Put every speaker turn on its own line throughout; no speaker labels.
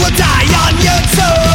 will die on your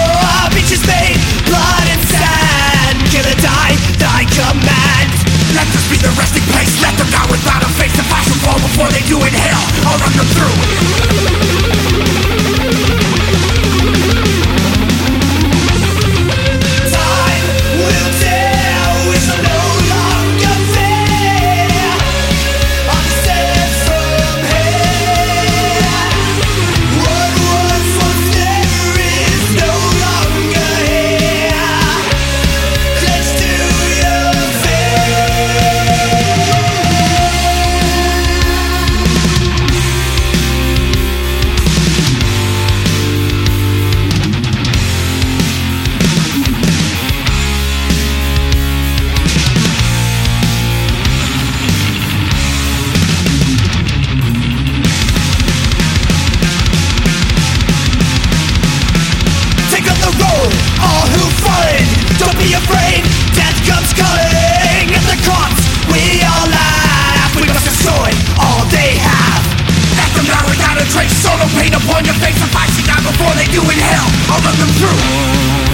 a trace. Solo pain upon your face. If I see die before they do inhale, I'll run them through.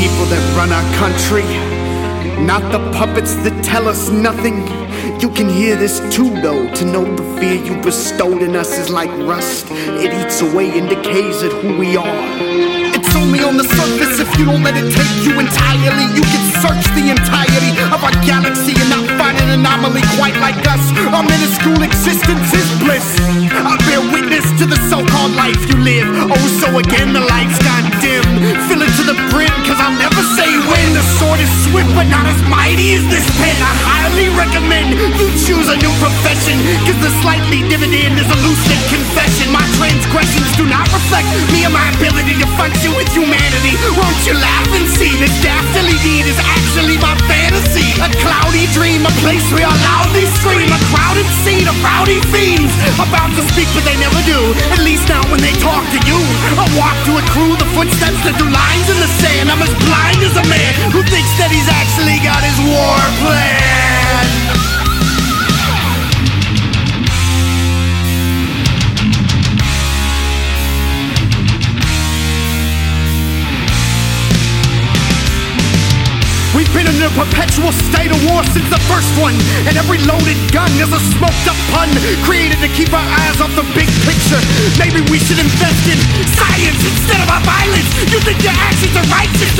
People that run our country, not the puppets that tell us nothing. You can hear this too, though, to know the fear you bestowed in us is like rust. It eats away and decays at who we are. It's only on the surface if you don't let it take you entirely. You can search the entirety of our galaxy and not find an anomaly quite like us. Our minuscule existence is bliss. I bear witness to the so called life you live. Oh, so again, the lights got dim. Fill but not as mighty as this pen. I highly recommend you choose a new profession, cause the slightly dividend is a lucid confession. My transgressions do not reflect me or my ability to function with humanity. Won't you laugh a place where I loudly scream, a crowded scene of rowdy fiends about to speak, but they never do. At least now when they talk to you, I walk to a crew, the footsteps that do lines in the sand. I'm as blind as a man who thinks that he's actually got his war plan. A perpetual state of war since the first one. And every loaded gun is a smoked up pun created to keep our eyes off the big picture. Maybe we should invest in science instead of our violence. You think your actions are righteous?